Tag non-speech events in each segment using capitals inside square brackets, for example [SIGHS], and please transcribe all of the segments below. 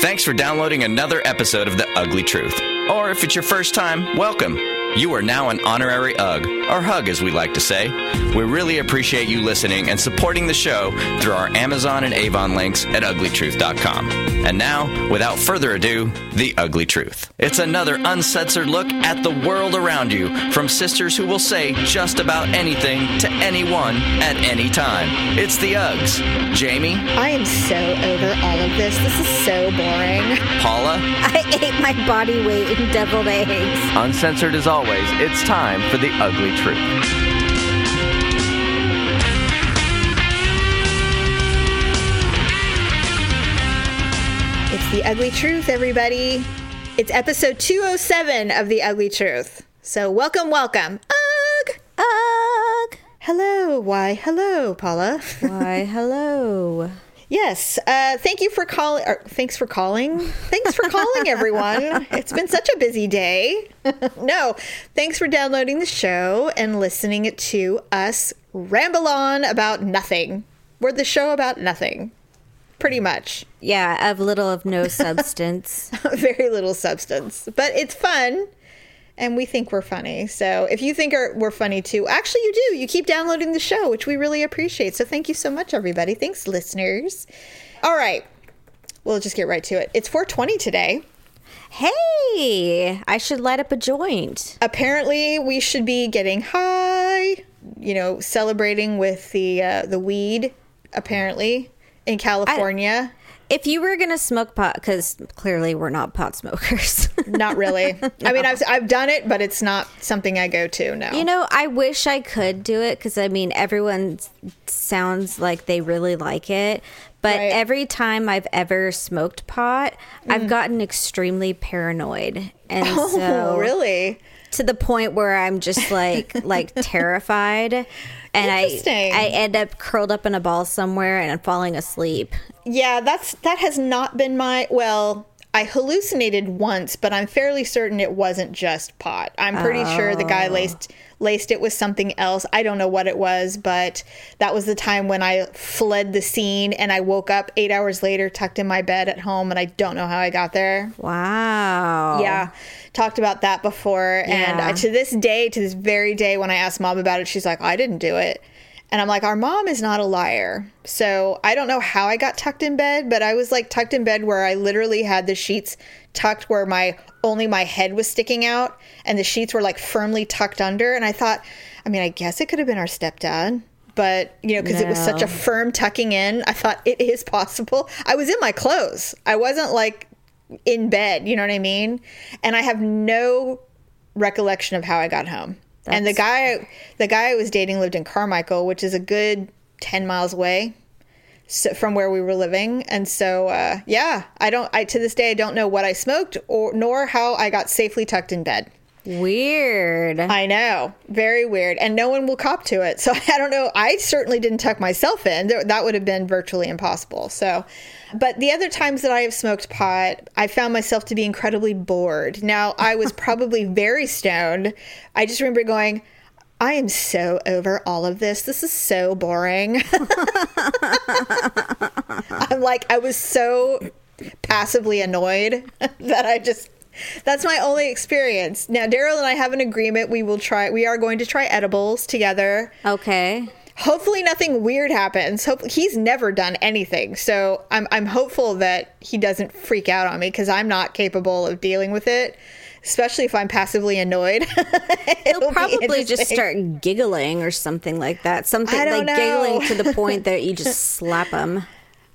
Thanks for downloading another episode of The Ugly Truth. Or if it's your first time, welcome. You are now an honorary UG, or HUG as we like to say. We really appreciate you listening and supporting the show through our Amazon and Avon links at uglytruth.com. And now, without further ado, The Ugly Truth. It's another uncensored look at the world around you from sisters who will say just about anything to anyone at any time. It's the Uggs. Jamie, I am so over all of this. This is so boring. Paula, I ate my body weight in deviled eggs. uncensored as always, it's time for The Ugly Truth. It's the ugly truth, everybody. It's episode 207 of the ugly truth. So welcome, welcome. Ugh. Ugh. Hello. Why, hello, Paula. [LAUGHS] Why, hello. Yes. Uh, thank you for calling. Thanks for calling. Thanks for calling, everyone. [LAUGHS] It's been such a busy day. no, thanks for downloading the show and listening to us ramble on about nothing. We're the show about nothing. Pretty much. Yeah, of little of no substance. [LAUGHS] very little substance, but it's fun. And we think we're funny. So if you think we're funny too, actually you do. You keep downloading the show, which we really appreciate. So thank you so much, everybody. Thanks, listeners. All right. We'll just get right to it. It's 420 today. hey, I should light up a joint. Apparently, we should be getting high, you know, celebrating with the uh, the weed, apparently, in California. If you were gonna smoke pot, because clearly we're not pot smokers. [LAUGHS] Not really. [LAUGHS] I mean, I've, I've done it, but it's not something I go to, no. you know, I wish I could do it because I mean, everyone sounds like they really like it. But Right. every time I've ever smoked pot, I've mm. gotten extremely paranoid, and [LAUGHS] oh, so really? To the point where I'm just like [LAUGHS] like terrified and I I end up curled up in a ball somewhere and I'm falling asleep. Yeah, that's that has not been my well. I hallucinated once, but I'm fairly certain it wasn't just pot. I'm pretty sure the guy oh. laced laced it with something else. I don't know what it was, but that was the time when I fled the scene and I woke up 8 hours later tucked in my bed at home and I don't know how I got there. Wow. Yeah, talked about that before. And Yeah. uh, to this day, to this very day, when I asked mom about it, she's like, I didn't do it. And I'm like, our mom is not a liar. So I don't know how I got tucked in bed, but I was like tucked in bed where I literally had the sheets tucked where my only my head was sticking out and the sheets were like firmly tucked under. And I thought, I mean, I guess it could have been our stepdad. But, you know, because it was such a firm tucking in, I thought it is possible. I was in my clothes. I wasn't like in bed, you know what I mean? And I have no recollection of how I got home. And the guy the guy I was dating lived in Carmichael, which is a good 10 miles away from where we were living. And so uh, yeah, I don't I to this day I don't know what I smoked or nor how I got safely tucked in bed. Weird. I know. Very weird. And no one will cop to it. [LAUGHS] So I don't know. I certainly didn't tuck myself in. That would have been virtually impossible. So, but the other times that I have smoked pot, I found myself to be incredibly bored. Now, I was [LAUGHS] probably very stoned. I just remember going, I am so over all of this. This is so boring. [LAUGHS] I'm like, I was so passively annoyed that I just that's my only experience. Now Daryl and I have an agreement. We will try we are going to try edibles together. okay. Hopefully nothing weird happens. Hope he's never done anything. So I'm I'm hopeful that he doesn't freak out on me because I'm not capable of dealing with it. Especially if I'm passively annoyed. [LAUGHS] He'll probably just start giggling or something like that. Something like know. giggling to the point that you [LAUGHS] just slap him.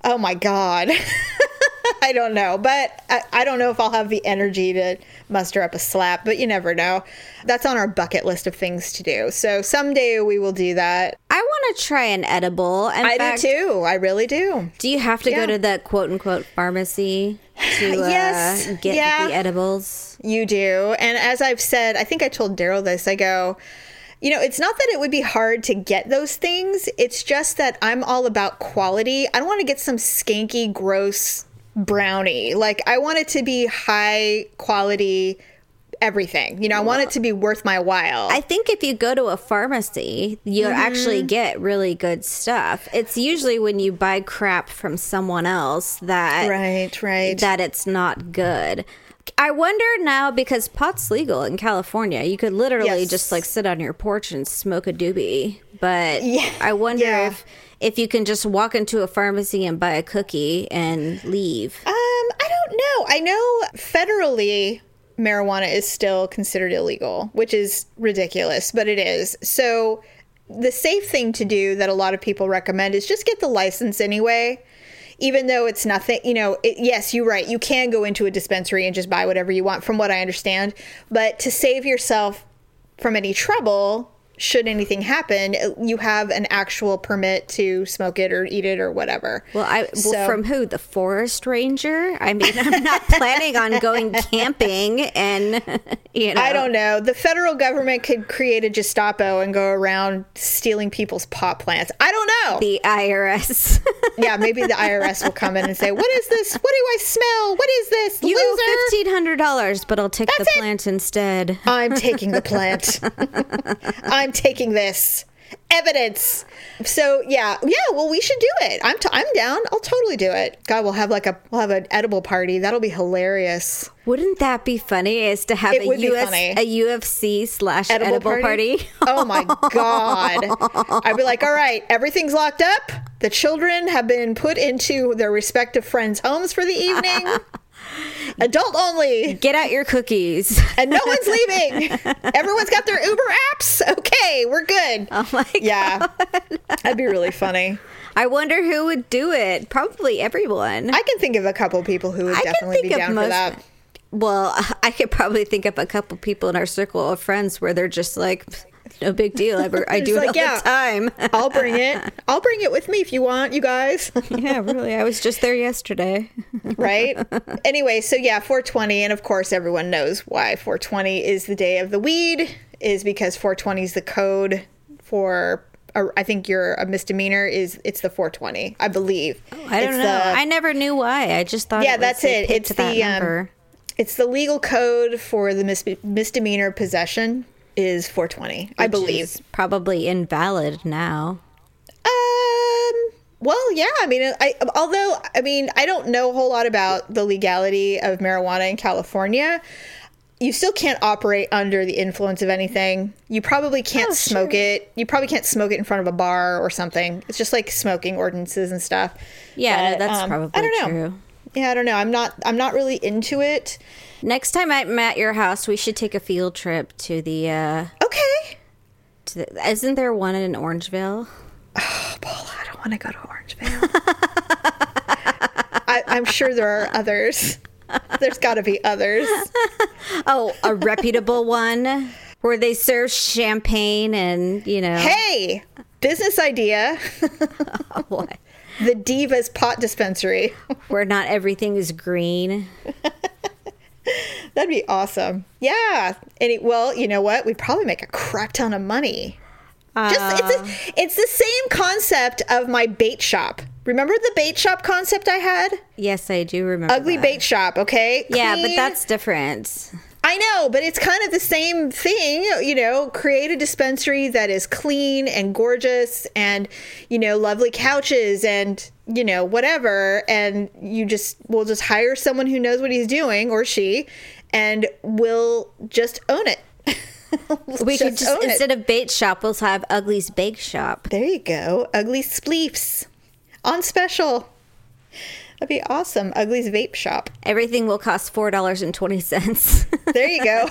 Oh my god. [LAUGHS] [LAUGHS] I don't know, but I, I don't know if I'll have the energy to muster up a slap, but you never know. That's on our bucket list of things to do. So someday we will do that. I want to try an edible. In I fact, do too. I really do. Do you have to Yeah. go to the quote unquote pharmacy to uh, Yes, get yeah. the edibles? You do. And as I've said, I think I told Daryl this. I go, you know, it's not that it would be hard to get those things. It's just that I'm all about quality. I don't want to get some skanky, gross brownie. Like, I want it to be high quality everything. You know, I want it to be worth my while. I think if you go to a pharmacy, you'll mm-hmm. actually get really good stuff. It's usually when you buy crap from someone else that right, right. that it's not good. I wonder now because pot's legal in California. You could literally Yes. just like sit on your porch and smoke a doobie. But [LAUGHS] Yeah, I wonder yeah. if if you can just walk into a pharmacy and buy a cookie and leave. Um, I don't know. I know federally marijuana is still considered illegal, which is ridiculous, but it is. So the safe thing to do that a lot of people recommend is just get the license anyway. Even though it's nothing, you know, it, yes, you're right. You can go into a dispensary and just buy whatever you want, from what I understand. But to save yourself from any trouble, should anything happen, uh, you have an actual permit to smoke it or eat it or whatever. Well, I well, So- from who? The forest ranger? I mean, I'm not [LAUGHS] planning on going camping and [LAUGHS] you know. I don't know. The federal government could create a Gestapo and go around stealing people's pot plants. I don't know. the IRS. [LAUGHS] yeah, maybe the IRS will come in and say, "What is this? What do I smell? What is this, you loser?" owe fifteen hundred dollars, but I'll take the That's it. plant instead. I'm taking the plant. I'm taking this evidence. So yeah, yeah. Well, we should do it. I'm t- I'm down. I'll totally do it. God, we'll have like a we'll have an edible party. That'll be hilarious. Wouldn't that be funny? Is to have It a US, a UFC slash edible, party? oh my god! I'd be like, all right, everything's locked up. The children have been put into their respective friends' homes for the evening. [LAUGHS] Adult only, Get out your cookies. and no one's leaving. [LAUGHS] Everyone's got their Uber apps. Okay, we're good. Oh my God. Yeah, that'd be really funny. I wonder who would do it. Probably everyone. I can think of a couple people who would I definitely be down for that. Well, [LAUGHS] I could probably think of a couple people in our circle of friends where they're just like, no big deal. I, I [LAUGHS] do Just it like, all yeah. the time. I'll bring it. [LAUGHS] I'll bring it with me if you want, you guys. [LAUGHS] yeah, really. I was just there yesterday. right? anyway, so yeah, 420, and of course, everyone knows why 420 is the day of the weed, is because 420 is the code for. I think you're a misdemeanor is it's the 420, I believe. I don't It's know. the- I never knew why. I just thought. yeah, it was that's it. It's the um, it's the legal code for the mis- misdemeanor possession is 420, I believe. probably invalid now. Um. Well, yeah. I mean, I although I mean I don't know a whole lot about the legality of marijuana in California. You still can't operate under the influence of anything. You probably can't Oh, smoke sure. it. You probably can't smoke it in front of a bar or something. It's just like smoking ordinances and stuff. Yeah, no, that's um, probably I don't know. true. Yeah, I don't know. I'm not. I'm not really into it. Next time I'm at your house, we should take a field trip to the. uh Okay. to the, Isn't there one in Orangevale? Paula, I don't want to go to Orangevale. I, I'm sure there are others. There's got to be others. Oh, a reputable one where they serve champagne and you know Hey, business idea. [LAUGHS] what? The Divas Pot Dispensary. [LAUGHS] Where not everything is green. That'd be awesome. Yeah. Any well, you know what? We'd probably make a crap ton of money. Just it's a, uh, it's the same concept of my bait shop. Remember the bait shop concept I had? Yes, I do remember. Ugly that. bait shop, okay? Yeah, but that's different. I know, but it's kind of the same thing, you know, create a dispensary that is clean and gorgeous and, you know, lovely couches and, you know, whatever. And you just, we'll just hire someone who knows what he's doing or she and we'll just own it. [LAUGHS] We could just own it. instead of bait shop, we'll have Ugly's Bake Shop. There you go. Ugly Spleefs on special. That'd be awesome. Ugly's Vape Shop. Everything will cost four dollars and twenty cents. [LAUGHS] There you go.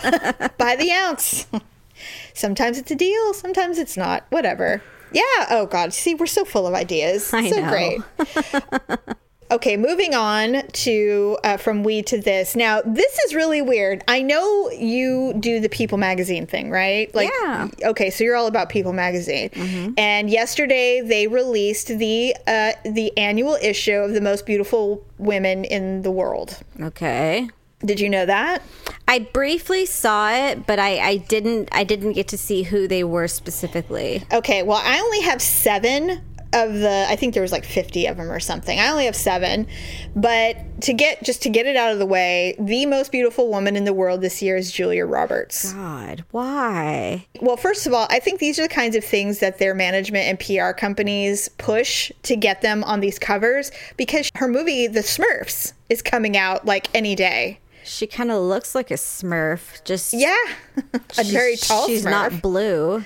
By the ounce. [LAUGHS] Sometimes it's a deal, sometimes it's not. Whatever. Yeah. Oh God. See, we're so full of ideas. I so know. great. [LAUGHS] okay, moving on to uh, from we to this. Now, this is really weird. I know you do the People magazine thing, right? Like, Yeah. Okay, so you're all about People magazine. And yesterday they released the uh, the annual issue of the most beautiful women in the world. okay. Did you know that? I briefly saw it, but I, I didn't I didn't get to see who they were specifically. Okay, well, I only have seven of the I think there was like 50 of them or something. I only have 7. But to get just to get it out of the way, the most beautiful woman in the world this year is Julia Roberts. God, why? Well, first of all, I think these are the kinds of things that their management and PR companies push to get them on these covers because her movie The Smurfs is coming out like any day. She kind of looks like a Smurf. Just Yeah. [LAUGHS] a very tall She's Smurf. not blue.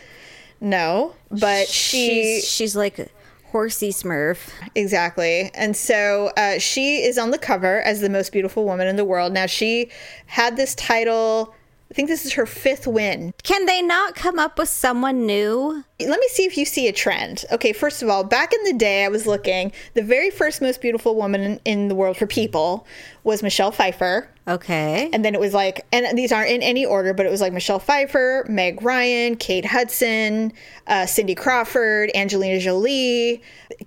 no, but she she's, she's like horsey Smurf. Exactly. And so uh, she is on the cover as the most beautiful woman in the world. Now, she had this title, I think this is her fifth win. Can they not come up with someone new? Let me see if you see a trend. Okay, first of all, back in the day, I was looking, the very first most beautiful woman in, in the world for people was Michelle Pfeiffer. Okay. And then it was like, and these aren't in any order, but it was like Michelle Pfeiffer, Meg Ryan, Kate Hudson, uh, Cindy Crawford, Angelina Jolie,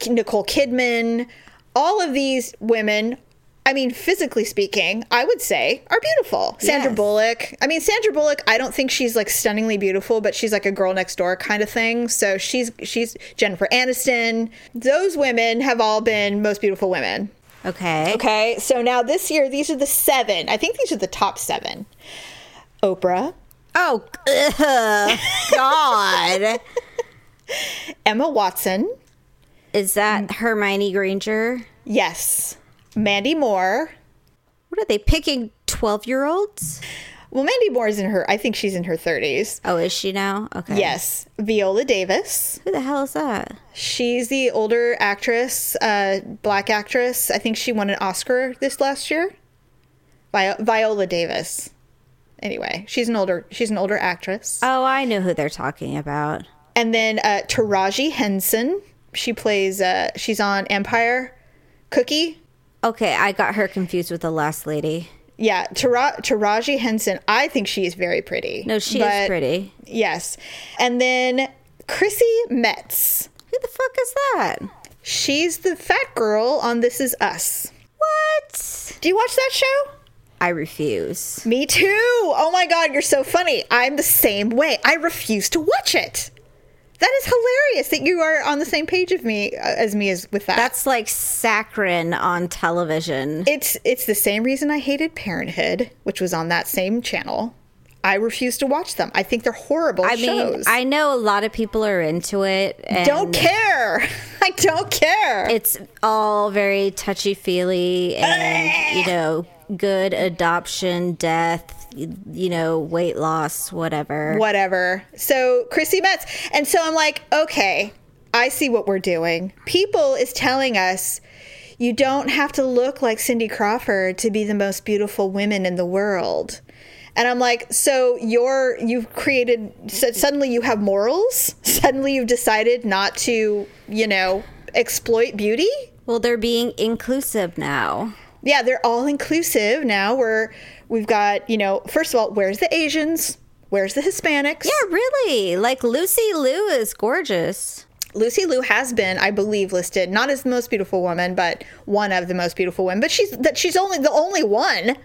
Nicole Kidman. All of these women, I mean, physically speaking, I would say are beautiful. Sandra Yes. Bullock. I mean, Sandra Bullock. I don't think she's like stunningly beautiful, but she's like a girl next door kind of thing. So she's she's Jennifer Aniston. Those women have all been most beautiful women. Okay. Okay, so now this year, these are the seven. I think these are the top seven. Oprah, Oh, ugh, [LAUGHS] God. Emma Watson, Is that Hermione Granger? yes, Mandy Moore. What are they picking? 12 year olds? Well, Mandy Moore is in her, I think she's in her 30s. Oh, is she now? Okay. Yes, Viola Davis. Who the hell is that? She's the older actress, uh, black actress. I think she won an Oscar this last year. Vi- Viola Davis. Anyway, she's an older she's an older actress. Oh, I know who they're talking about. And then uh, Taraji Henson. She plays. Uh, she's on Empire. Cookie. Okay, I got her confused with the last lady. Yeah, Tara- Taraji Henson. I think she is very pretty. No, she is pretty. Yes. And then Chrissy Metz. Who the fuck is that? She's the fat girl on This Is Us. What? Do you watch that show? I refuse. Me too. Oh my god, you're so funny. I'm the same way. I refuse to watch it. That is hilarious that you are on the same page of me uh, as me as with that. That's like saccharin on television. It's it's the same reason I hated Parenthood, which was on that same channel. I refuse to watch them. I think they're horrible I mean, shows. I know a lot of people are into it. And don't care. [LAUGHS] I don't care. It's all very touchy feely and, you [LAUGHS] know, good adoption, death, you know, weight loss, whatever. Whatever. So Chrissy Metz, and so I'm like, okay, I see what we're doing. People is telling us you don't have to look like Cindy Crawford to be the most beautiful women in the world. And I'm like, so you're you've created so suddenly you have morals? [LAUGHS] Suddenly you've decided not to, you know, exploit beauty? Well, they're being inclusive now. Yeah, they're all inclusive now. We're we've got, you know, first of all, where's the Asians? Where's the Hispanics? Yeah, really. Like Lucy Liu is gorgeous. Lucy Liu has been, I believe, listed not as the most beautiful woman, but one of the most beautiful women. But she's that she's only the only one.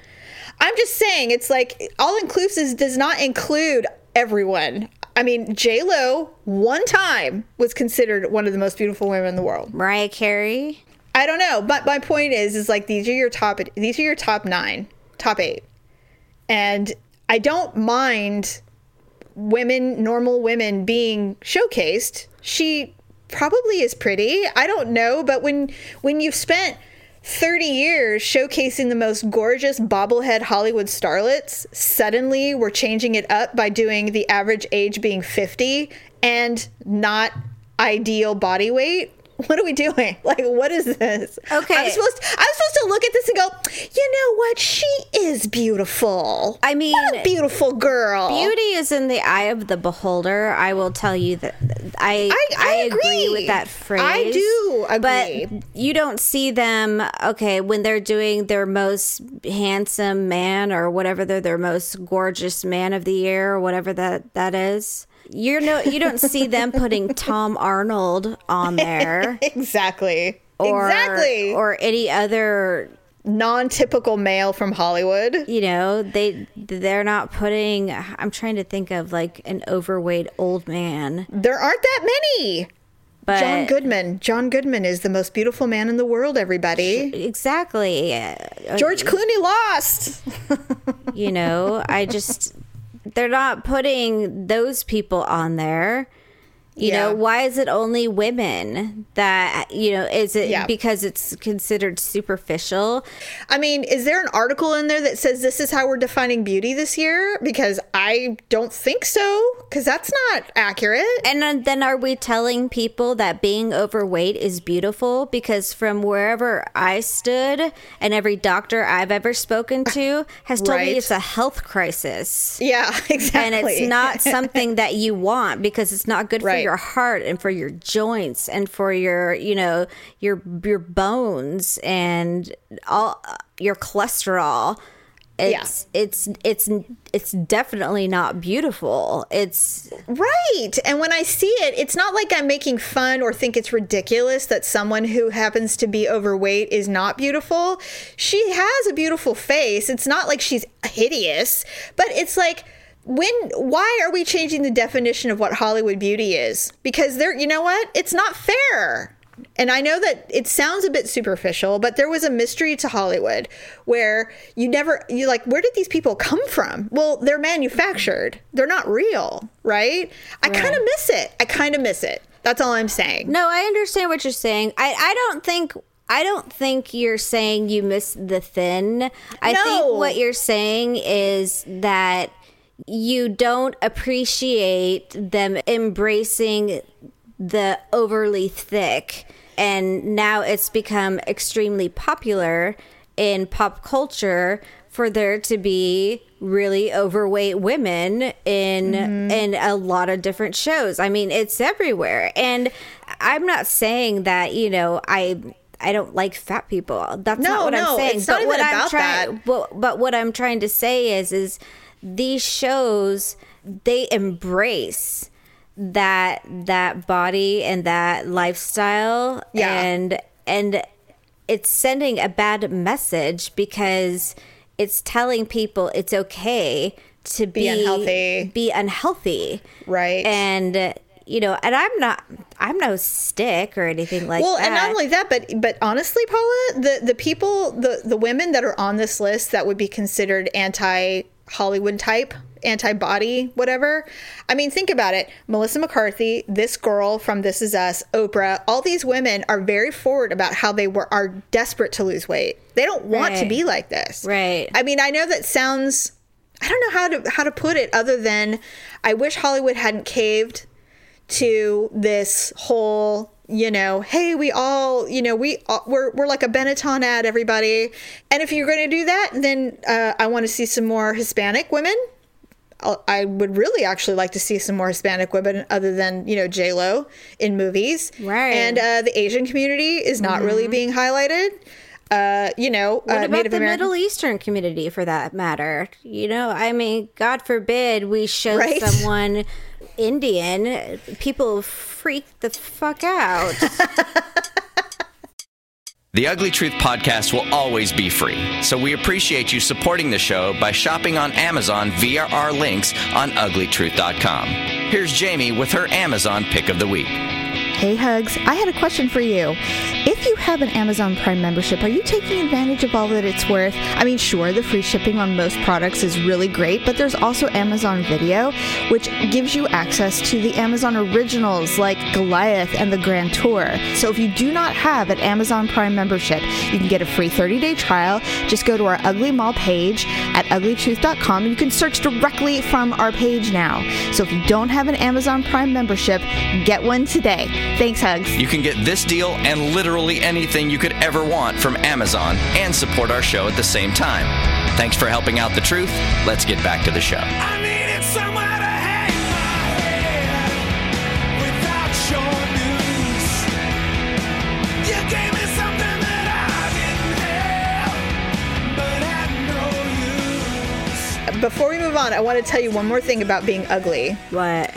I'm just saying, it's like all inclusive does not include everyone. I mean, J Lo one time was considered one of the most beautiful women in the world. Mariah Carey. I don't know, but my point is, is like these are your top, these are your top nine, top eight, and I don't mind women, normal women being showcased. She probably is pretty. I don't know, but when when you've spent 30 years showcasing the most gorgeous bobblehead Hollywood starlets, suddenly we're changing it up by doing the average age being 50 and not ideal body weight. What are we doing? [LAUGHS] Like, what is this? Okay. I'm supposed I'm supposed to look at this and go, you know what? She is beautiful. I mean, beautiful girl. beauty is in the eye of the beholder. I will tell you that I I- I agree. agree. with that phrase. I do agree. But you don't see them okay when they're doing their most handsome man or whatever they're their most gorgeous man of the year or whatever that that is. You're no you don't see them putting Tom Arnold on [LAUGHS] there Exactly. or exactly. or any other non-typical male from Hollywood. you know they they're not putting i'm trying to think of like an overweight old man There aren't that many. But John Goodman. John Goodman is the most beautiful man in the world, everybody. exactly. Uh, George Clooney lost. you know, I just [LAUGHS] they're not putting those people on there. You Yeah. know, why is it only women that, you know, is it Yeah. because it's considered superficial? I mean, is there an article in there that says this is how we're defining beauty this year? Because I don't think so, because that's not accurate. And then- are we telling people that being overweight is beautiful? Because from wherever I stood and every doctor I've ever spoken to [LAUGHS] has told Right. me it's a health crisis. Yeah, exactly. [LAUGHS] And it's not [LAUGHS] something that you want because it's not good for Right. Your heart and for your joints and for your, you know, your your bones and all your cholesterol. It's it's it's it's definitely not beautiful. It's Right. And when I see it, it's not like I'm making fun or think it's ridiculous that someone who happens to be overweight is not beautiful. She has a beautiful face. It's not like she's hideous, but it's like when why are we changing the definition of what Hollywood beauty is? Because there you know what? It's not fair. And I know that it sounds a bit superficial, but there was a mystery to Hollywood where you never, you like, where did these people come from? Well, they're manufactured, they're not real, right? I kind of miss it. I kind of miss it. That's all I'm saying. No, I understand what you're saying. I, I don't think I don't think you're saying you miss the thin. I No. think what you're saying is that you don't appreciate them embracing the overly thick and now it's become extremely popular in pop culture for there to be really overweight women in mm-hmm. in a lot of different shows. I mean, it's everywhere. And I'm not saying that, you know, I I don't like fat people. That's No, not what no, I'm saying. but what I'm trying but, but what I'm trying to say is is these shows they embrace that that body and that lifestyle Yeah. and and it's sending a bad message because it's telling people it's okay to be, unhealthy. be unhealthy Right. and you know and i'm not i'm no stick or anything like that. well, and not only that, but but honestly, Paula, the the people, the the women that are on this list that would be considered anti Hollywood type, anti body, whatever. I mean, think about it. Melissa McCarthy, this girl from This Is Us, Oprah, all these women are very forward about how they were are desperate to lose weight. They don't want to be like this. Right. I mean, I know that sounds I don't know how to how to put it other than I wish Hollywood hadn't caved to this whole you know hey we all you know we all, we're, we're like a benetton ad everybody and if you're going to do that then uh, i want to see some more hispanic women I'll- i would really actually like to see some more hispanic women other than you know j lo in movies Right. and uh, the asian community is not really being highlighted uh, you know What uh, about native the american Middle Eastern community for that matter? You know, I mean, God forbid we show Right. someone Indian, people freak the fuck out. [LAUGHS] The Ugly Truth podcast will always be free, so we appreciate you supporting the show by shopping on Amazon via our links on uglytruth.com. Here's Jamie with her Amazon pick of the week. Hey Hugs, I had a question for you. If you have an Amazon Prime membership, are you taking advantage of all that it's worth? I mean, sure, the free shipping on most products is really great, but there's also Amazon Video, which gives you access to the Amazon originals like Goliath and the Grand Tour. So if you do not have an Amazon Prime membership, you can get a free 30 day trial. Just go to our Ugly Mall page at uglytruth.com and you can search directly from our page now. So if you don't have an Amazon Prime membership, get one today. Thanks, Hugs. You can get this deal and literally anything you could ever want from Amazon and support our show at the same time. Thanks for helping out the truth. Let's get back to the show. I needed somewhere to hang my head without your news. You gave me something that I didn't have, but had no use. before we move on i want to tell you one more thing about being ugly what?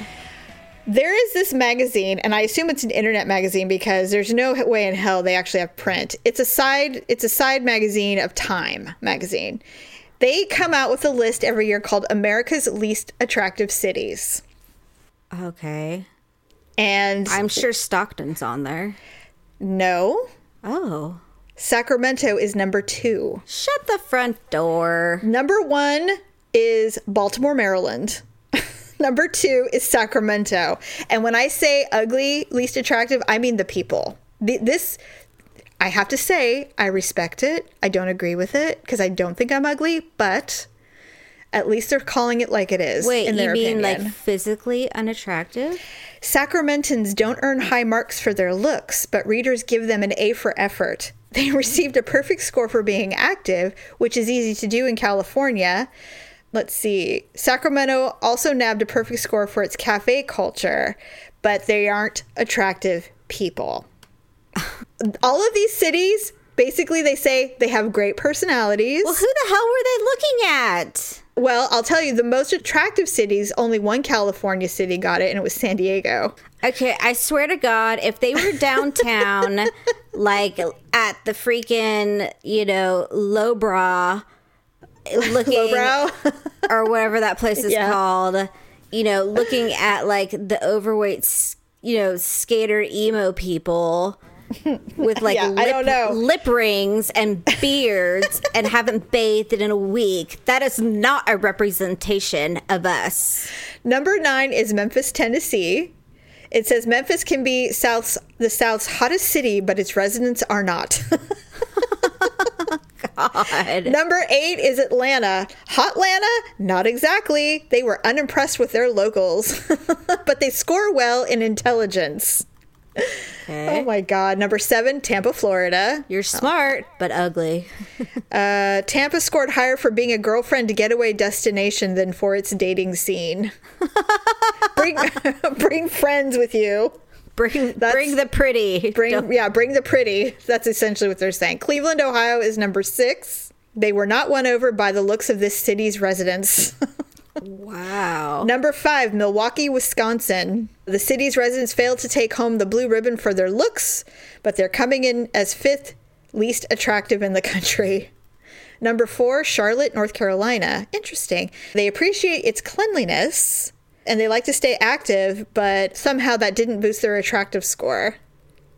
There is this magazine, and I assume it's an internet magazine because there's no way in hell they actually have print. It's a side it's a side magazine of Time magazine. They come out with a list every year called America's Least Attractive Cities. Okay. And I'm sure Stockton's on there. no, Oh. Sacramento is number two. Shut the front door. Number one is Baltimore, Maryland. Number two is Sacramento. And when I say ugly, least attractive, I mean the people. The, this, I have to say, I respect it. I don't agree with it because I don't think I'm ugly, but at least they're calling it like it is. Wait, in you mean opinion. like physically unattractive? Sacramentans don't earn high marks for their looks, but readers give them an A for effort. They [LAUGHS] received a perfect score for being active, which is easy to do in California. Let's see. Sacramento also nabbed a perfect score for its cafe culture, but they aren't attractive people. [LAUGHS] All of these cities, basically, they say they have great personalities. Well, who the hell were they looking at? Well, I'll tell you, the most attractive cities, only one California city got it, and it was San Diego. Okay, I swear to God, if they were downtown, [LAUGHS] like at the freaking, you know, lowbrow, looking, [LAUGHS] or whatever that place is Yeah. called, you know, looking at like the overweight, you know, skater emo people with like [LAUGHS] Yeah, I lip, don't know. lip rings and beards [LAUGHS] and haven't bathed in a week. That is not a representation of us. Number nine is Memphis, Tennessee. It says Memphis can be South's the South's hottest city, but its residents are not. God. Number eight is Atlanta. Hot Atlanta? Not exactly. They were unimpressed with their locals, [LAUGHS] but they score well in intelligence. Okay. Oh my God. Number seven, Tampa, Florida. You're smart, but ugly. [LAUGHS] Uh, Tampa scored higher for being a girlfriend to getaway destination than for its dating scene. [LAUGHS] bring, bring friends with you. Bring, [LAUGHS] That's- bring the pretty. Bring Don't- yeah, bring the pretty. That's essentially what they're saying. Cleveland, Ohio is number six. They were not won over by the looks of this city's residents. [LAUGHS] wow. number five, Milwaukee, Wisconsin. The city's residents failed to take home the blue ribbon for their looks, but they're coming in as fifth least attractive in the [LAUGHS] country. Number four, Charlotte, North Carolina. Interesting. They appreciate its cleanliness and they like to stay active, but somehow that didn't boost their attractive score.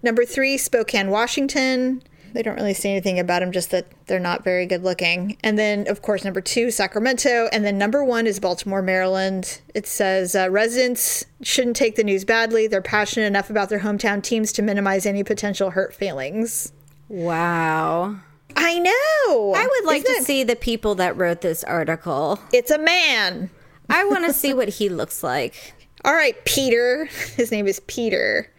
Number three, Spokane, Washington. They don't really say anything about them, just that they're not very good looking. And then, of course, number two, Sacramento. And then number one is Baltimore, Maryland. It says uh, residents shouldn't take the news badly. They're passionate enough about their hometown teams to minimize any potential hurt feelings. Wow. I know. I would like Isn't to it- see the people that wrote this article. It's a man. [LAUGHS] I want to see what he looks like. All right, Peter. His name is Peter.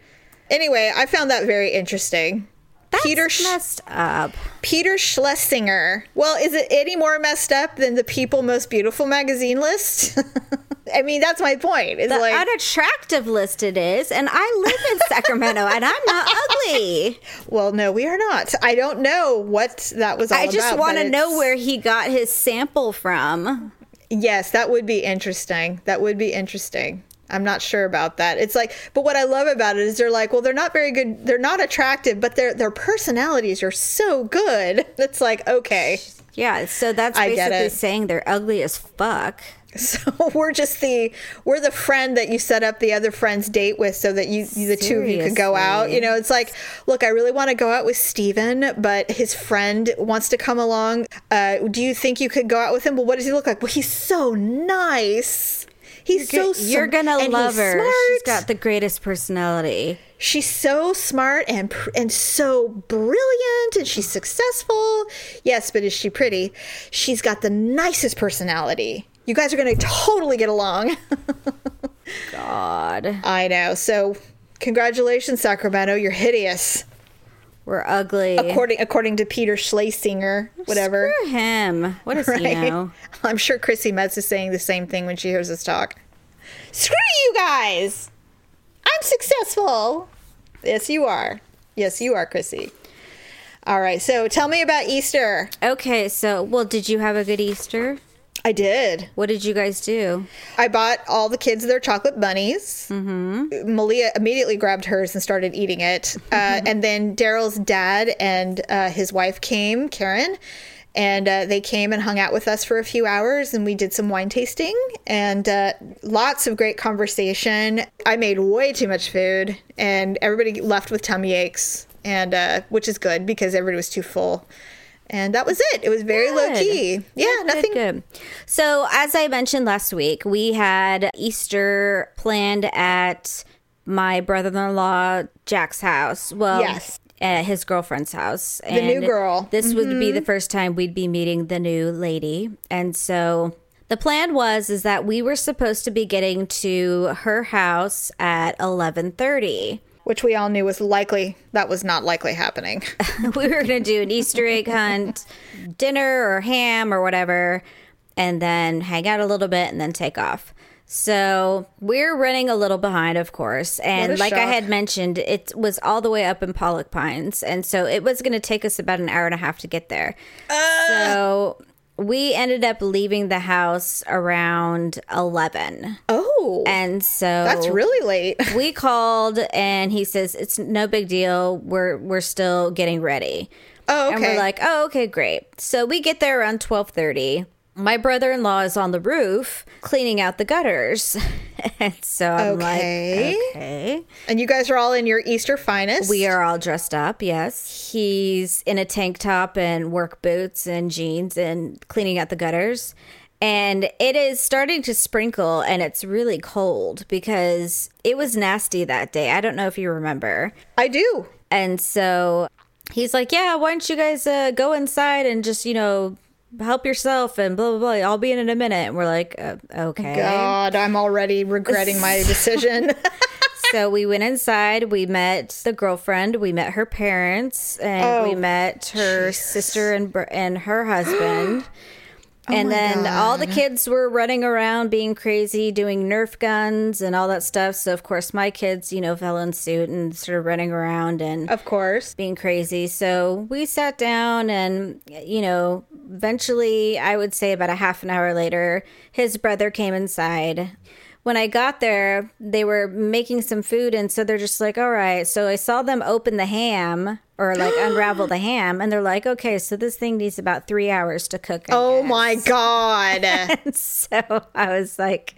Anyway, I found that very interesting. That's Peter Sch- messed up. Peter Schlesinger. Well, is it any more messed up than the People Most Beautiful magazine list? [LAUGHS] I mean, that's my point. It's The like, unattractive list it is, and I live in Sacramento, and I'm not [LAUGHS] ugly. well, no, we are not. I don't know what that was all I just want to know where he got his sample from. Yes, that would be interesting. That would be interesting. I'm not sure about that. It's like, but what I love about it is they're like, well, they're not very good. They're not attractive, but their their personalities are so good. [LAUGHS] It's like, okay, Yeah, so that's I basically saying they're ugly as fuck. So [LAUGHS] we're just the we're the friend that you set up the other friend's date with, so that you the two of you could go out. You know, it's like, look, I really want to go out with Steven, but his friend wants to come along. Uh, do you think you could go out with him? Well, what does he look like? Well, he's so nice. He's so sm- You're gonna love her. She's smart. got the greatest personality. she's so smart and pr- and so brilliant and she's successful yes but is she pretty she's got the nicest personality you guys are going to totally get along. [LAUGHS] God, i know. So congratulations sacramento. You're hideous. We're ugly. according according to peter schlesinger whatever. Screw him. What does he know? [LAUGHS] i'm sure chrissy metz is saying the same thing when she hears us talk. Screw you guys! I'm successful. Yes you are. Yes you are chrissy. All right so tell me about easter. Okay, so well, did you have a good Easter? I did What did you guys do? i bought all the kids their chocolate bunnies mm-hmm. malia immediately grabbed hers and started eating it uh, and then daryl's dad and uh, his wife came karen And uh, they came and hung out with us for a few hours, and we did some wine tasting and uh, lots of great conversation. I made way too much food, and everybody left with tummy aches, and uh, which is good because everybody was too full. And that was it. It was very low key. Yeah, Good, nothing. good. So, as I mentioned last week, we had Easter planned at my brother-in-law Jack's house. Well, Yes. at his girlfriend's house. The new And girl. Mm-hmm. This would be the first time we'd be meeting the new lady, and so the plan was is that we were supposed to be getting to her house at eleven thirty. Which we all knew was likely. That was not likely happening. [LAUGHS] we were going to do an Easter egg hunt, dinner or ham or whatever, and then hang out a little bit and then take off. So we're running a little behind, of course. And like I had mentioned, it was all the way up in Pollock Pines. And so it was going to take us about an hour and a half to get there. Uh, so we ended up leaving the house around 11. Oh, And so that's really late. [LAUGHS] we called and he says it's no big deal we're we're still getting ready Oh, and okay. we're like oh okay great so we get there around 12.30 my brother-in-law is on the roof cleaning out the gutters [LAUGHS] and so i'm Okay. like okay and you guys are all in your Easter finest. we are all dressed up yes he's in a tank top and work boots and jeans and cleaning out the gutters and it is starting to sprinkle and it's really cold because it was nasty that day i don't know if you remember I do. and so he's like, Yeah, why don't you guys uh, go inside and just, you know, help yourself and blah, blah, blah. I'll be in in a minute. And we're like, uh, Okay. God, I'm already regretting my [LAUGHS] decision. [LAUGHS] [LAUGHS] So we went inside. We met the girlfriend. We met her parents. And we Oh, met her sister and, and her husband. [GASPS] Oh and Oh my then all the kids were running around being crazy, doing Nerf guns and all that stuff. So, of course, my kids, you know, fell in suit and started running around and of course. being crazy. So we sat down, and you know, eventually, I would say about a half an hour later, his brother came inside. When I got there, they were making some food, and so they're just like, "All right." So I saw them open the ham or like [GASPS] unravel the ham, and they're like, "Okay, so this thing needs about three hours to cook." I Oh guess." my God. [LAUGHS] So I was like,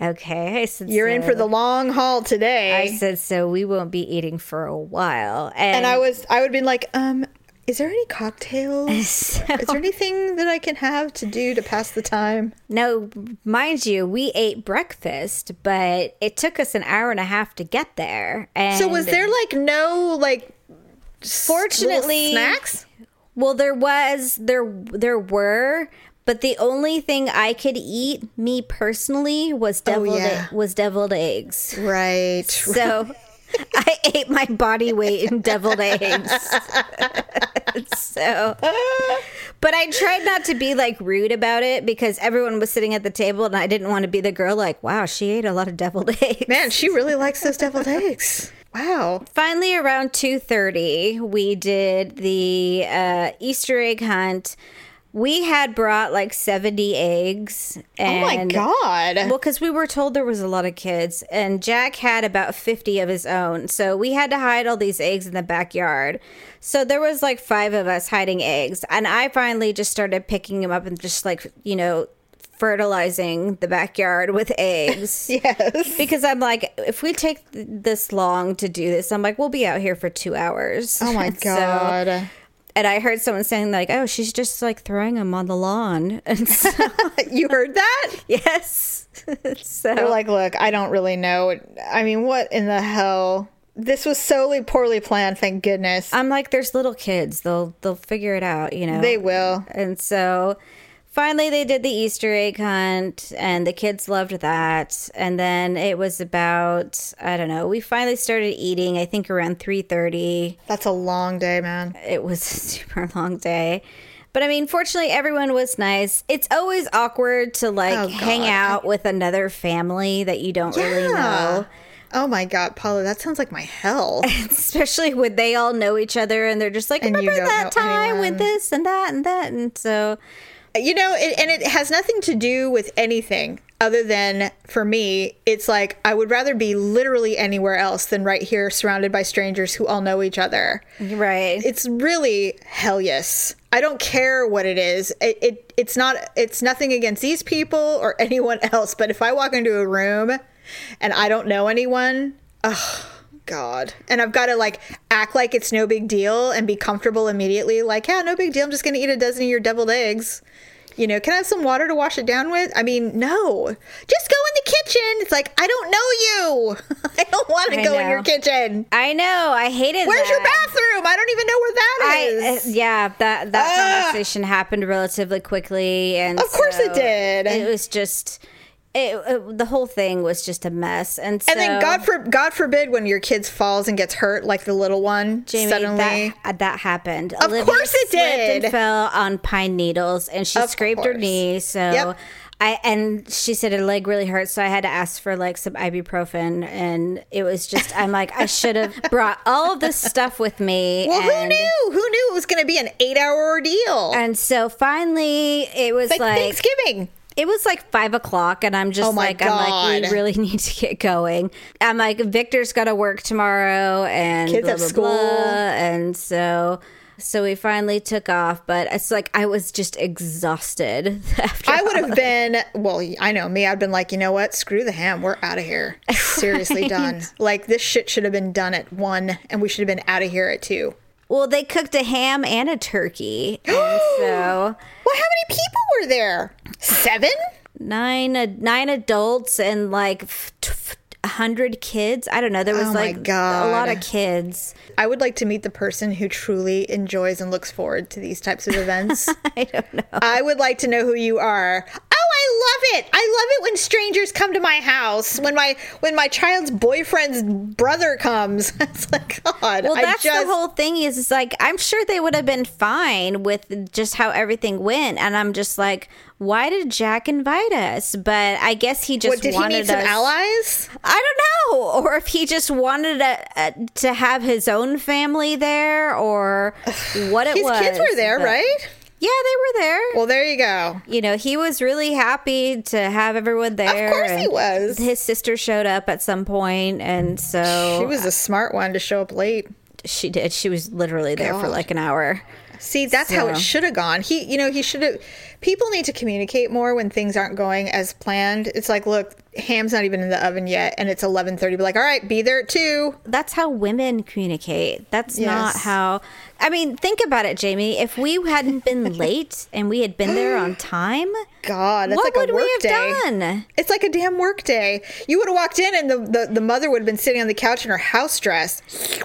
"Okay." Said, You're in for the long haul today. I said, "So we won't be eating for a while," and I was, I would have been like, um, is there any cocktails? [LAUGHS] So- Is there anything that I can have to do to pass the time? No, mind you, we ate breakfast, but it took us an hour and a half to get there. And So was there like no like Fortunately- snacks? Well, there was there there were, but the only thing I could eat, me personally, was oh, deviled yeah. was deviled eggs. Right. So I ate my body weight in deviled eggs. [LAUGHS] so, but I tried not to be like rude about it because everyone was sitting at the table and I didn't want to be the girl like, wow, she ate a lot of deviled [LAUGHS] eggs. Man, she really likes those deviled eggs. Wow. Finally, around 2.30, we did the uh, Easter egg hunt. We had brought like 70 eggs. And, oh my god. Well, because we were told there was a lot of kids, and Jack had about 50 of his own. So we had to hide all these eggs in the backyard. So there was like five of us hiding eggs. And I finally just started picking them up and just like, you know, fertilizing the backyard with eggs. [LAUGHS] yes. Because I'm like, if we take th- this long to do this, I'm like, we'll be out here for two hours. Oh my [LAUGHS] So- god. And I heard someone saying like, "Oh, she's just like throwing them on the lawn." [LAUGHS] And so, [LAUGHS] you heard that? [LAUGHS] yes. so They're like, look, I don't really know. I mean, what in the hell? This was solely poorly planned, thank goodness. I'm like, there's little kids. They'll they'll figure it out, you know. They will. And so finally they did the Easter egg hunt and the kids loved that. And then it was about I don't know, we finally started eating, I think around three thirty. That's a long day, man. It was [LAUGHS] a super long day. But I mean, fortunately, everyone was nice. It's always awkward to like Oh, hang out with another family that you don't really know. Oh my god, Paula, that sounds like my hell. [LAUGHS] especially when they all know each other and they're just like, remember that time anyone." with this and that and that. And so, you know, it, and it has nothing to do with anything other than for me, it's like I would rather be literally anywhere else than right here surrounded by strangers who all know each other. Right. It's really hell yes. I don't care what it is. It, it it's not it's nothing against these people or [LAUGHS] anyone else, but if I walk into a room and I don't know anyone, oh god. And I've got to like act like it's no big deal and be comfortable immediately like, yeah, no big deal. I'm just going to eat a dozen of your deviled eggs. You know, can I have some water to wash it down with? I mean, no. Just go in the kitchen. It's like, I don't know you. [LAUGHS] I don't want to go in your kitchen. I know. I hated it. Where's your bathroom? I don't even know where that I is. uh, yeah that that Ah. conversation happened relatively quickly and Of course it did. it was just it, it- the whole thing was just a mess and so and then God for God forbid when your kid falls and gets hurt, like the little one Jamie, suddenly. that, that happened. Of course it did. And fell on pine needles, and she Of scraped her knee. So, Yep. I and she said her leg really hurt, so I had to ask for like some ibuprofen, and it was just I'm like I should have [LAUGHS] brought all this stuff with me. well, who knew? Who knew it was going to be an eight-hour ordeal? And so finally, it was like, like Thanksgiving. It was like five o'clock, and I'm just Oh like, I'm like, God. we really [LAUGHS] need to get going. I'm like, Victor's got to work tomorrow, and Kids blah, at blah, school. blah. and so. So we finally took off, but it's like I was just exhausted [LAUGHS] after. I would have been, well, I know me. I'd been like, you know what? Screw the ham. We're out of here. [LAUGHS] Seriously done. Like, this shit should have been done at one, and we should have been out of here at two. Well, they cooked a ham and a turkey, and [GASPS] so Well, how many people were there? Seven? nine uh, nine adults and like f- t- f- a hundred kids. I don't know. There was Oh like a lot of kids. I would like to meet the person who truly enjoys and looks forward to these types of events. [LAUGHS] I don't know. I would like to know who you are. I love it. I love it when strangers come to my house. When my when my child's boyfriend's brother comes. [LAUGHS] It's like God. Well, I that's just, the whole thing. Is is like I'm sure they would have been fine with just how everything went, and I'm just like, why did Jack invite us? But I guess he just What did he wanted need some us. allies? I don't know, or if he just wanted a, a, to have his own family there, or [SIGHS] what it His was. kids were there, but- right? Yeah, they were there. Well, there you go. you know, he was really happy to have everyone there. Of course he was. His sister showed up at some point, and so She was a smart one to show up late. she did. She was literally there for like an hour. See, that's how it should have gone. He, you know, he should have. People need to communicate more when things aren't going as planned. It's like, look, ham's not even in the oven yet, and it's eleven thirty. Be like, all right, be there at two. That's how women communicate. That's not how. I mean, think about it, Jamie. If we hadn't been [LAUGHS] late and we had been there on [GASPS] time, God, that's what like would a work we have day. done? It's like a damn work day. You would have walked in, and the, the, the mother would have been sitting on the couch in her house dress,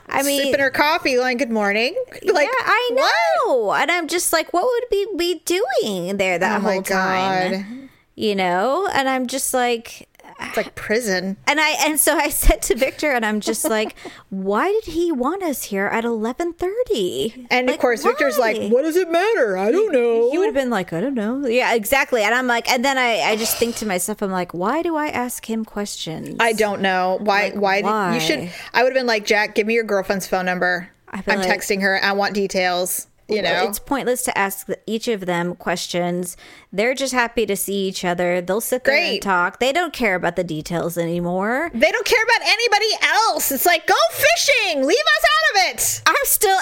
I mean, sipping her coffee, going, "Good morning." [LAUGHS] Like, yeah, I what? know. And I'm just like, what would we be doing there that Oh whole time? You know? And I'm just like, It's like prison. and I and so I [LAUGHS] said to Victor, and I'm just like, why did he want us here at 11:30? And of course, Victor's like, "What does it matter? I don't know." He would have been like, I don't know. Yeah, exactly. And I'm like, and then I, I just think to myself, I'm like, why do I ask him questions? I don't know why. Like, why, why? Did, you should? I would have been like, Jack, give me your girlfriend's phone number. I'm like- texting her. I want details. You know, it's pointless to ask each of them questions. They're just happy to see each other. They'll sit there and talk. They don't care about the details anymore. they don't care about anybody else. It's like, go fishing. Leave us out of it. I'm still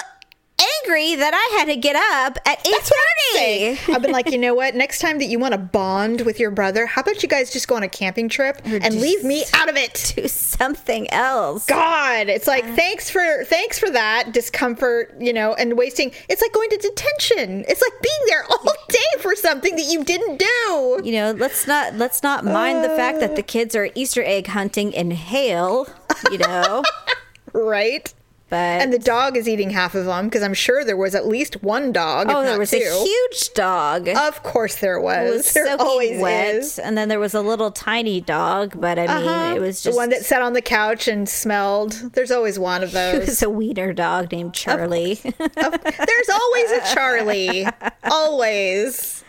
angry that I had to get up at eight That's what I'm saying. thirty. I've been like, you know what? Next time that you want to bond with your brother, how about you guys just go on a camping trip and leave me out of it? Do something else. God, it's like thanks for thanks for that discomfort, you know, and wasting. It's like going to detention. It's like being there all [LAUGHS] day for something that you didn't do. You know, let's not let's not mind the fact that the uh. kids are Easter egg hunting in hail. You know, [LAUGHS] Right? But And the dog is eating half of them because I'm sure there was at least one dog. oh, there was two. a huge dog. Of course there was. Was [LAUGHS] there always wet, is. and then there was a little tiny dog. But I mean, Uh-huh. it was the just one that sat on the couch and smelled. There's always one of those. [LAUGHS] it was a wiener dog named Charlie. There's always a Charlie. [LAUGHS] Always.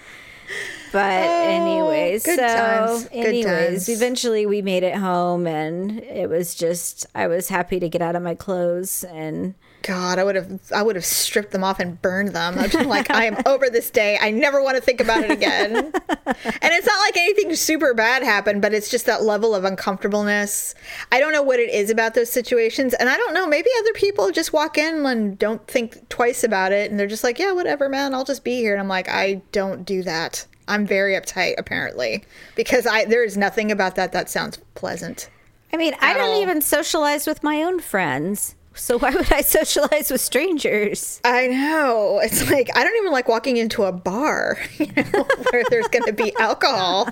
But oh, anyways, Oh, good so times, good anyways, times. eventually we made it home, and it was just I was happy to get out of my clothes and God, I would have I would have stripped them off and burned them. I've been like, I am [LAUGHS] over this day. I never want to think about it again. and it's not like anything super bad happened, but it's just that level of uncomfortableness. I don't know what it is about those situations, and I don't know. Maybe other people just walk in and don't think twice about it, and they're just like, yeah, whatever, man. I'll just be here. And I'm like, I don't do that. I'm very uptight, apparently, because I there is nothing about that that sounds pleasant. I mean, I don't all. even socialize with my own friends. So why would I [LAUGHS] socialize with strangers? I know. It's like I don't even like walking into a bar, [LAUGHS] you know, [LAUGHS] where there's going to be alcohol.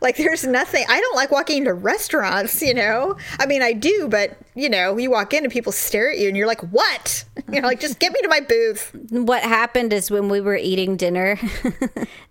Like there's nothing. I don't like walking into restaurants, you know. I mean, I do, but you know, you walk in and people stare at you and you're like, "What?" You know, like just get me to my booth. What happened is when we were eating dinner,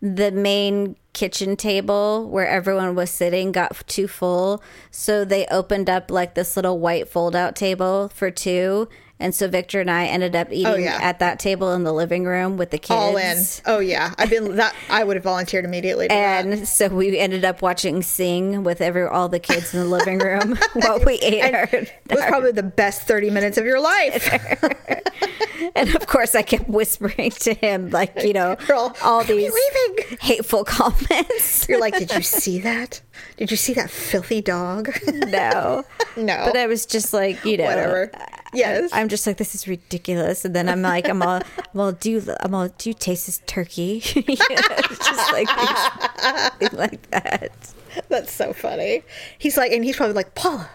the main kitchen table where everyone was sitting got too full. So they opened up like this little white fold out table for two. And so Victor and I ended up oh, eating Oh, yeah. at that table in the living room with the kids. All in. Oh yeah. I've been that I would have volunteered immediately to that. And so we ended up watching Sing with every all the kids in the living room [LAUGHS] while we [LAUGHS] ate And our, it was probably the best 30 minutes of your life. [LAUGHS] And of course, I kept whispering to him, like, you know, Girl, all these leaving? hateful comments. You're like, "Did you see that? Did you see that filthy dog?" no. no. But I was just like, you know, Whatever. Yes. I'm just like, this is ridiculous. And then I'm like, I'm all, I'm all, do you, I'm all, do you taste this turkey? [LAUGHS] you know, just like, things- like that. That's so funny. He's like, and he's probably like, Paula,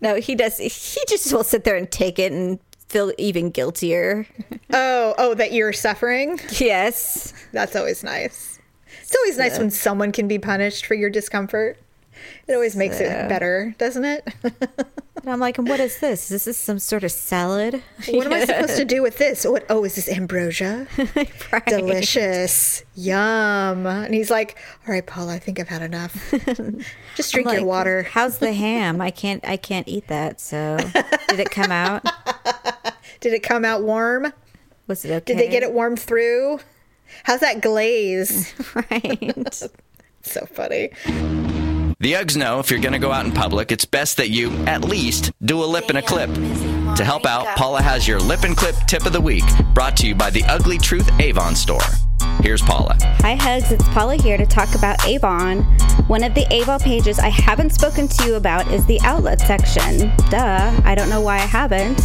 No, he does. He just will sit there and take it and feel even guiltier. oh, oh, that you're suffering. yes. That's always nice. It's always nice when someone can be punished for your discomfort. It always makes it better, doesn't it? [LAUGHS] And I'm like, and what is this? Is this some sort of salad? what am I supposed to do with this? What? Oh, is this ambrosia? [LAUGHS] Right. Delicious, yum. And he's like, "All right, Paula, I think I've had enough. [LAUGHS] Just drink Like, your water." How's the ham? I can't. I can't eat that. So, did it come out? Did it come out warm? Was it okay? Did they get it warm through? How's that glaze? right? so funny. The Uggs know if you're going to go out in public, it's best that you, at least, do a lip and a clip. To help out, Paula has your lip and clip tip of the week, brought to you by the Ugly Truth Avon store. Here's Paula. Hi, Hugs. It's Paula here to talk about Avon. One of the Avon pages I haven't spoken to you about is the outlet section. Duh, I don't know why I haven't.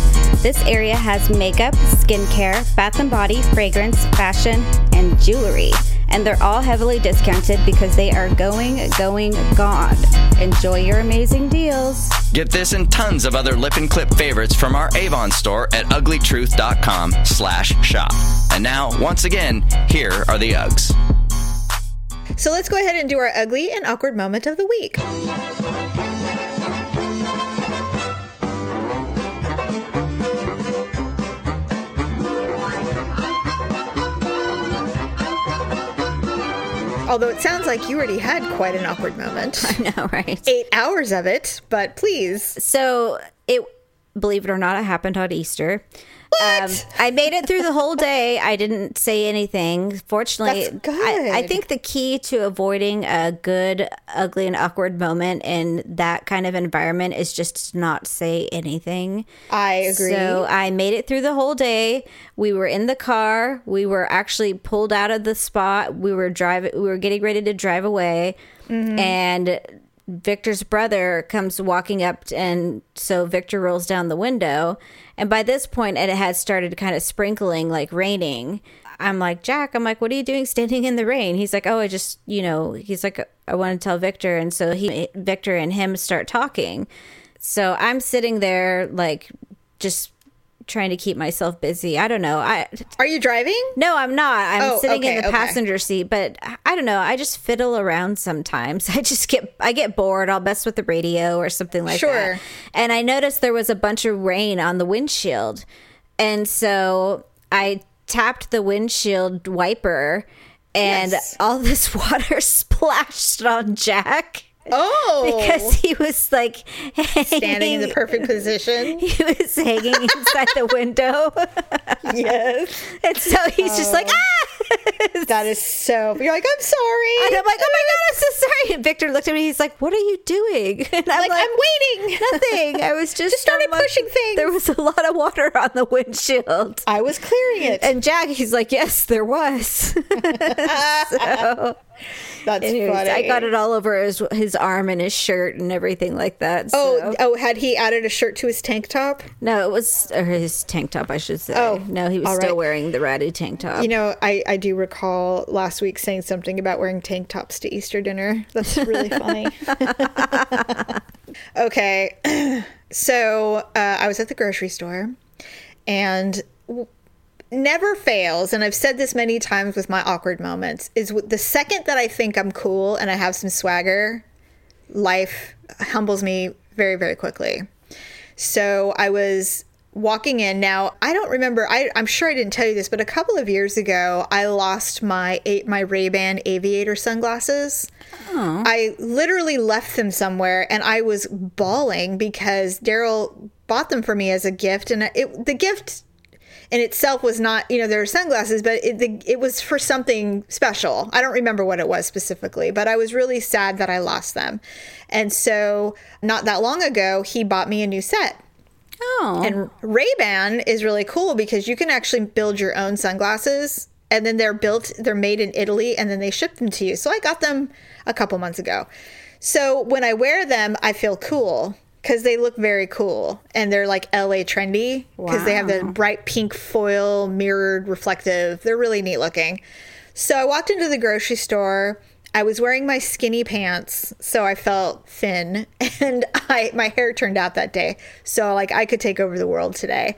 This area has makeup, skincare, bath and body, fragrance, fashion, and jewelry. And they're all heavily discounted because they are going, going, gone. Enjoy your amazing deals. Get this and tons of other lip and clip favorites from our Avon store at uglytruth.com slash shop. And now, once again, here are the Uggs. So let's go ahead and do our ugly and awkward moment of the week. Although it sounds like you already had quite an awkward moment. [LAUGHS] I know, right? Eight hours of it, but please. So it, believe it or not, it happened on Easter. Um? I made it through the whole [LAUGHS] day. I didn't say anything. Fortunately. I, I think the key to avoiding a good, ugly, and awkward moment in that kind of environment is just to not say anything. I agree. So I made it through the whole day. We were in the car. We were actually pulled out of the spot. We were driving. We were getting ready to drive away, Mm-hmm. and Victor's brother comes walking up, and so Victor rolls down the window. And by this point, it had started kind of sprinkling, like raining. I'm like, Jack, I'm like, what are you doing standing in the rain? He's like, oh, I just, you know, he's like, I want to tell Victor. And so he, Victor and him start talking. So I'm sitting there, like, just trying to keep myself busy. I don't know. I Are you driving? no, I'm not. I'm Oh, sitting okay, in the okay. passenger seat, but I don't know. I just fiddle around sometimes. [LAUGHS] I just get I get bored. I'll mess with the radio or something like Sure. that. And I noticed there was a bunch of rain on the windshield. And so I tapped the windshield wiper and Yes. all this [LAUGHS] water splashed on Jack. Oh, Because he was like standing in the perfect position. [LAUGHS] He was hanging inside the window. [LAUGHS] yes, And so he's just like, ah! that is so. You're like, I'm sorry. And I'm like, oh my god, I'm so sorry. And Victor looked at me. He's like, "What are you doing?" [LAUGHS] And I'm Like, like, I'm waiting. Nothing. I was just Just started much- pushing things. There was a lot of water on the windshield. I was clearing it. And Jack, he's like, "Yes, there was." so, That's anyways, funny. I got it all over his his arm and his shirt and everything like that. Oh, so- oh, had he added a shirt to his tank top? no, it was or his tank top, I should say. Oh, no, he was still right. wearing the ratty tank top. You know, I, I do recall last week saying something about wearing tank tops to Easter dinner. That's really [LAUGHS] funny. [LAUGHS] okay. [CLEARS THROAT] So uh, I was at the grocery store and never fails, and I've said this many times with my awkward moments, is the second that I think I'm cool and I have some swagger, life humbles me very, very quickly. So I was walking in. Now I don't remember. I, I'm sure I didn't tell you this, but a couple of years ago, I lost my my Ray Ban Aviator sunglasses. I literally left them somewhere, and I was bawling because Daryl bought them for me as a gift, and it the gift in itself was not you know there were sunglasses but it, the, it was for something special. I don't remember what it was specifically but i was really sad that i lost them. And so not that long ago he bought me a new set. Oh, and ray-ban is really cool because you can actually build your own sunglasses and then they're built they're made in italy and then they ship them to you. So i got them a couple months ago. So when i wear them i feel cool because they look very cool and they're like la trendy because they have the bright pink foil mirrored reflective they're really neat looking so i walked into the grocery store I was wearing my skinny pants, so I felt thin, [LAUGHS] and I my hair turned out that day, so like I could take over the world today.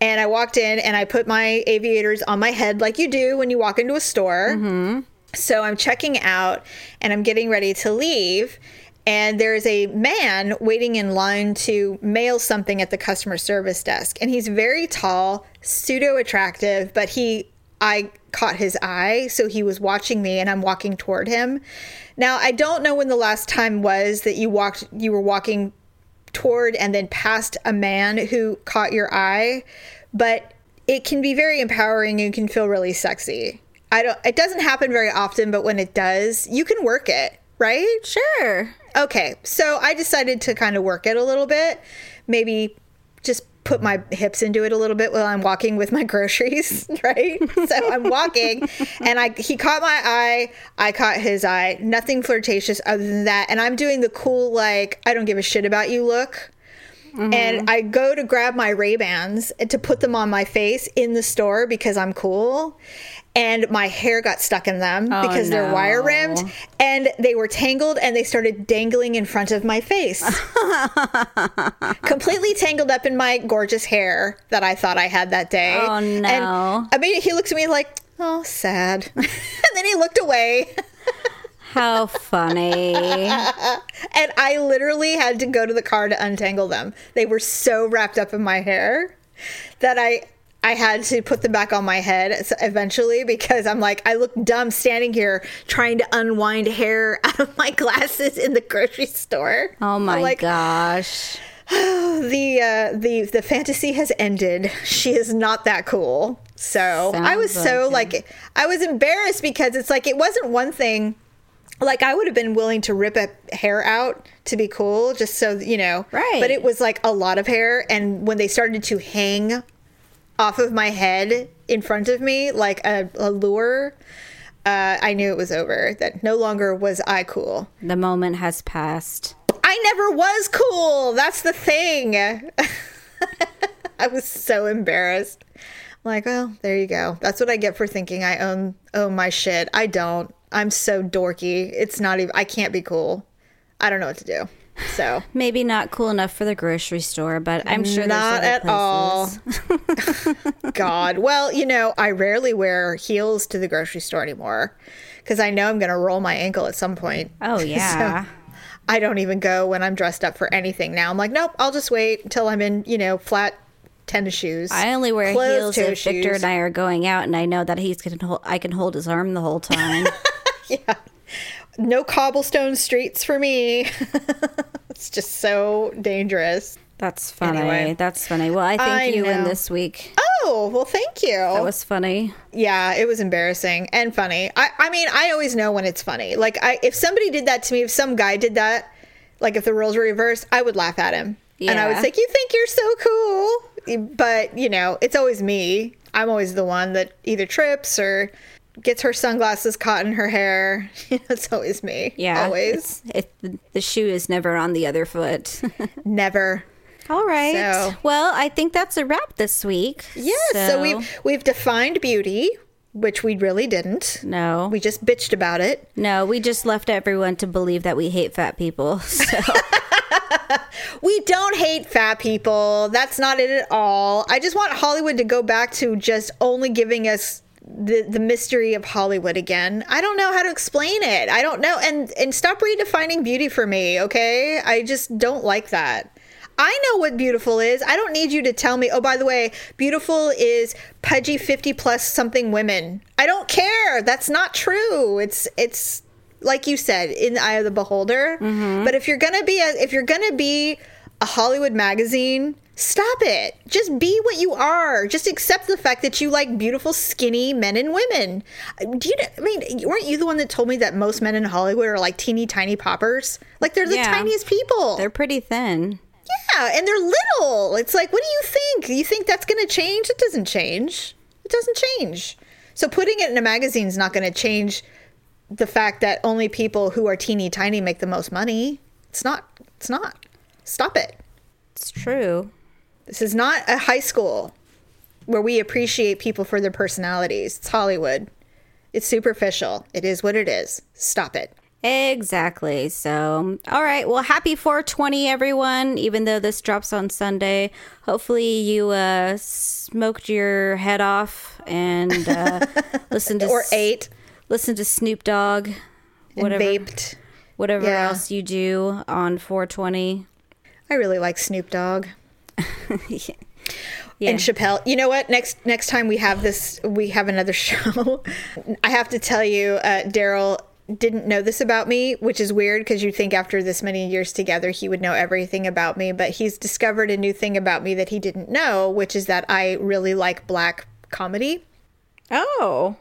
And I walked in and I put my aviators on my head, like you do when you walk into a store. Mm-hmm. So I'm checking out, and I'm getting ready to leave. And there's a man waiting in line to mail something at the customer service desk, and he's very tall, pseudo attractive, but he I caught his eye, so he was watching me and I'm walking toward him. Now, I don't know when the last time was that you walked you were walking toward and then past a man who caught your eye, but it can be very empowering and can feel really sexy. I don't it doesn't happen very often, but when it does, you can work it, right? sure. Okay, so I decided to kind of work it a little bit. Maybe just put my hips into it a little bit while I'm walking with my [LAUGHS] groceries, [LAUGHS] right? so I'm walking and I he caught my eye, I caught his eye. Nothing flirtatious other than that. And I'm doing the cool like I don't give a shit about you look. Mm-hmm. And I go to grab my Ray-Bans and to put them on my face in the store because I'm cool. And my hair got stuck in them oh, because they're wire rimmed and they were tangled and they started dangling in front of my face. [LAUGHS] Completely tangled up in my gorgeous hair that I thought I had that day. Oh, And no. I mean, he looks at me like, oh, sad. [LAUGHS] [LAUGHS] and then he looked away. How funny. And I literally had to go to the car to untangle them. They were so wrapped up in my hair that I I had to put them back on my head eventually because I'm like I look dumb standing here trying to unwind hair [LAUGHS] out of my glasses in the grocery store. Oh my like, gosh. [SIGHS] the uh, the the fantasy has ended. She is not that cool. So I was Sounds so like like I was embarrassed because it's like it wasn't one thing. Like I would have been willing to rip a hair out to be cool, just so you know. Right. But it was like a lot of hair, and when they started to hang off of my head in front of me like a, a lure, uh, I knew it was over. That no longer was I cool. The moment has passed. I never was cool. That's the thing. [LAUGHS] I was so embarrassed. Like, well, there you go. That's what I get for thinking I own own my shit. I don't. I'm so dorky. It's not even. I can't be cool. I don't know what to do. So Maybe not cool enough for the grocery store, but I'm sure not at other all. [LAUGHS] [LAUGHS] God. Well, you know, I rarely wear heels to the grocery store anymore because I know I'm going to roll my ankle at some point. Oh [LAUGHS] yeah. I don't even go when I'm dressed up for anything now. I'm like, nope, I'll just wait until I'm in, you know, flat tennis shoes. I only wear heels if Victor and I are going out, and I know that he's can hold. I can hold his arm the whole time. yeah. No cobblestone streets for me. [LAUGHS] it's just so dangerous. That's funny. Anyway. That's funny. Well, I think I you win know. this week. Oh, well, thank you. That was funny. Yeah, it was embarrassing and funny. I, I mean, I always know when it's funny. Like, I if somebody did that to me, if some guy did that, like if the roles were reversed, I would laugh at him. And I would Yeah. say, You think you're so cool. But, you know, it's always me. I'm always the one that either trips or gets her sunglasses caught in her hair. [LAUGHS] it's always me. Yeah. Always. It, the shoe is never on the other foot. [LAUGHS] Never. All right. So- well, I think that's a wrap this week. Yeah. So, we've we've defined beauty, which we really didn't. No. We just bitched about it. no, we just left everyone to believe that we hate fat people. [LAUGHS] So We don't hate fat people. That's not it at all. I just want Hollywood to go back to just only giving us the the mystery of Hollywood again. I don't know how to explain it. I don't know and and stop redefining beauty for me, okay? I just don't like that. I know what beautiful is. I don't need you to tell me, "Oh, by the way, beautiful is pudgy 50 plus something women." I don't care. That's not true. It's it's like you said, in the eye of the beholder. Mm-hmm. But if you're gonna be a, if you're gonna be a Hollywood magazine, stop it. Just be what you are. Just accept the fact that you like beautiful, skinny men and women. Do you? I mean, weren't you the one that told me that most men in Hollywood are like teeny tiny poppers? Like they're the Yeah. tiniest people. they're pretty thin. yeah, and they're little. It's like, what do you think? You think that's going to change? It doesn't change. It doesn't change. So putting it in a magazine is not going to change the fact that only people who are teeny tiny make the most money. It's not. It's not. Stop it. It's true. This is not a high school where we appreciate people for their personalities. It's Hollywood. It's superficial. It is what it is. Stop it. Exactly. So, all right. Well, happy 420, everyone. Even though this drops on Sunday, hopefully you uh, smoked your head off and uh, [LAUGHS] listened to Or ate Listen to Snoop Dogg, and whatever, vaped. whatever Yeah. else you do on 420. I really like Snoop Dogg. [LAUGHS] Yeah. and Chappelle. You know what? Next next time we have this, we have another [LAUGHS] show. I have to tell you, uh, Daryl didn't know this about me, which is weird because you'd think after this many years together he would know everything about me. But he's discovered a new thing about me that he didn't know, which is that I really like black comedy. oh,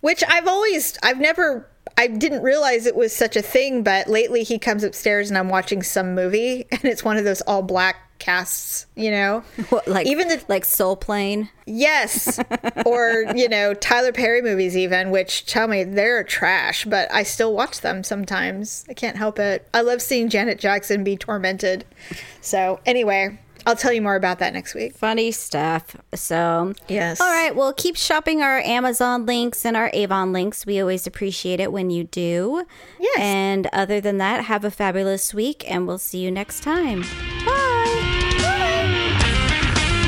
Which I've always, I've never, I didn't realize it was such a thing. But lately he comes upstairs and I'm watching some movie [LAUGHS] and it's one of those all black casts, you know? [LAUGHS] what, like Even the like Soul Plane. Yes. [LAUGHS] or, you know, Tyler Perry movies, even, which tell me they're trash, but I still watch them sometimes. I can't help it. I love seeing Janet Jackson be tormented. So, anyway, I'll tell you more about that next week. Funny stuff. So, Yes. All right. Well, keep shopping our Amazon links and our Avon links. We always appreciate it when you do. Yes. And other than that, have a fabulous week, and we'll see you next time. Bye.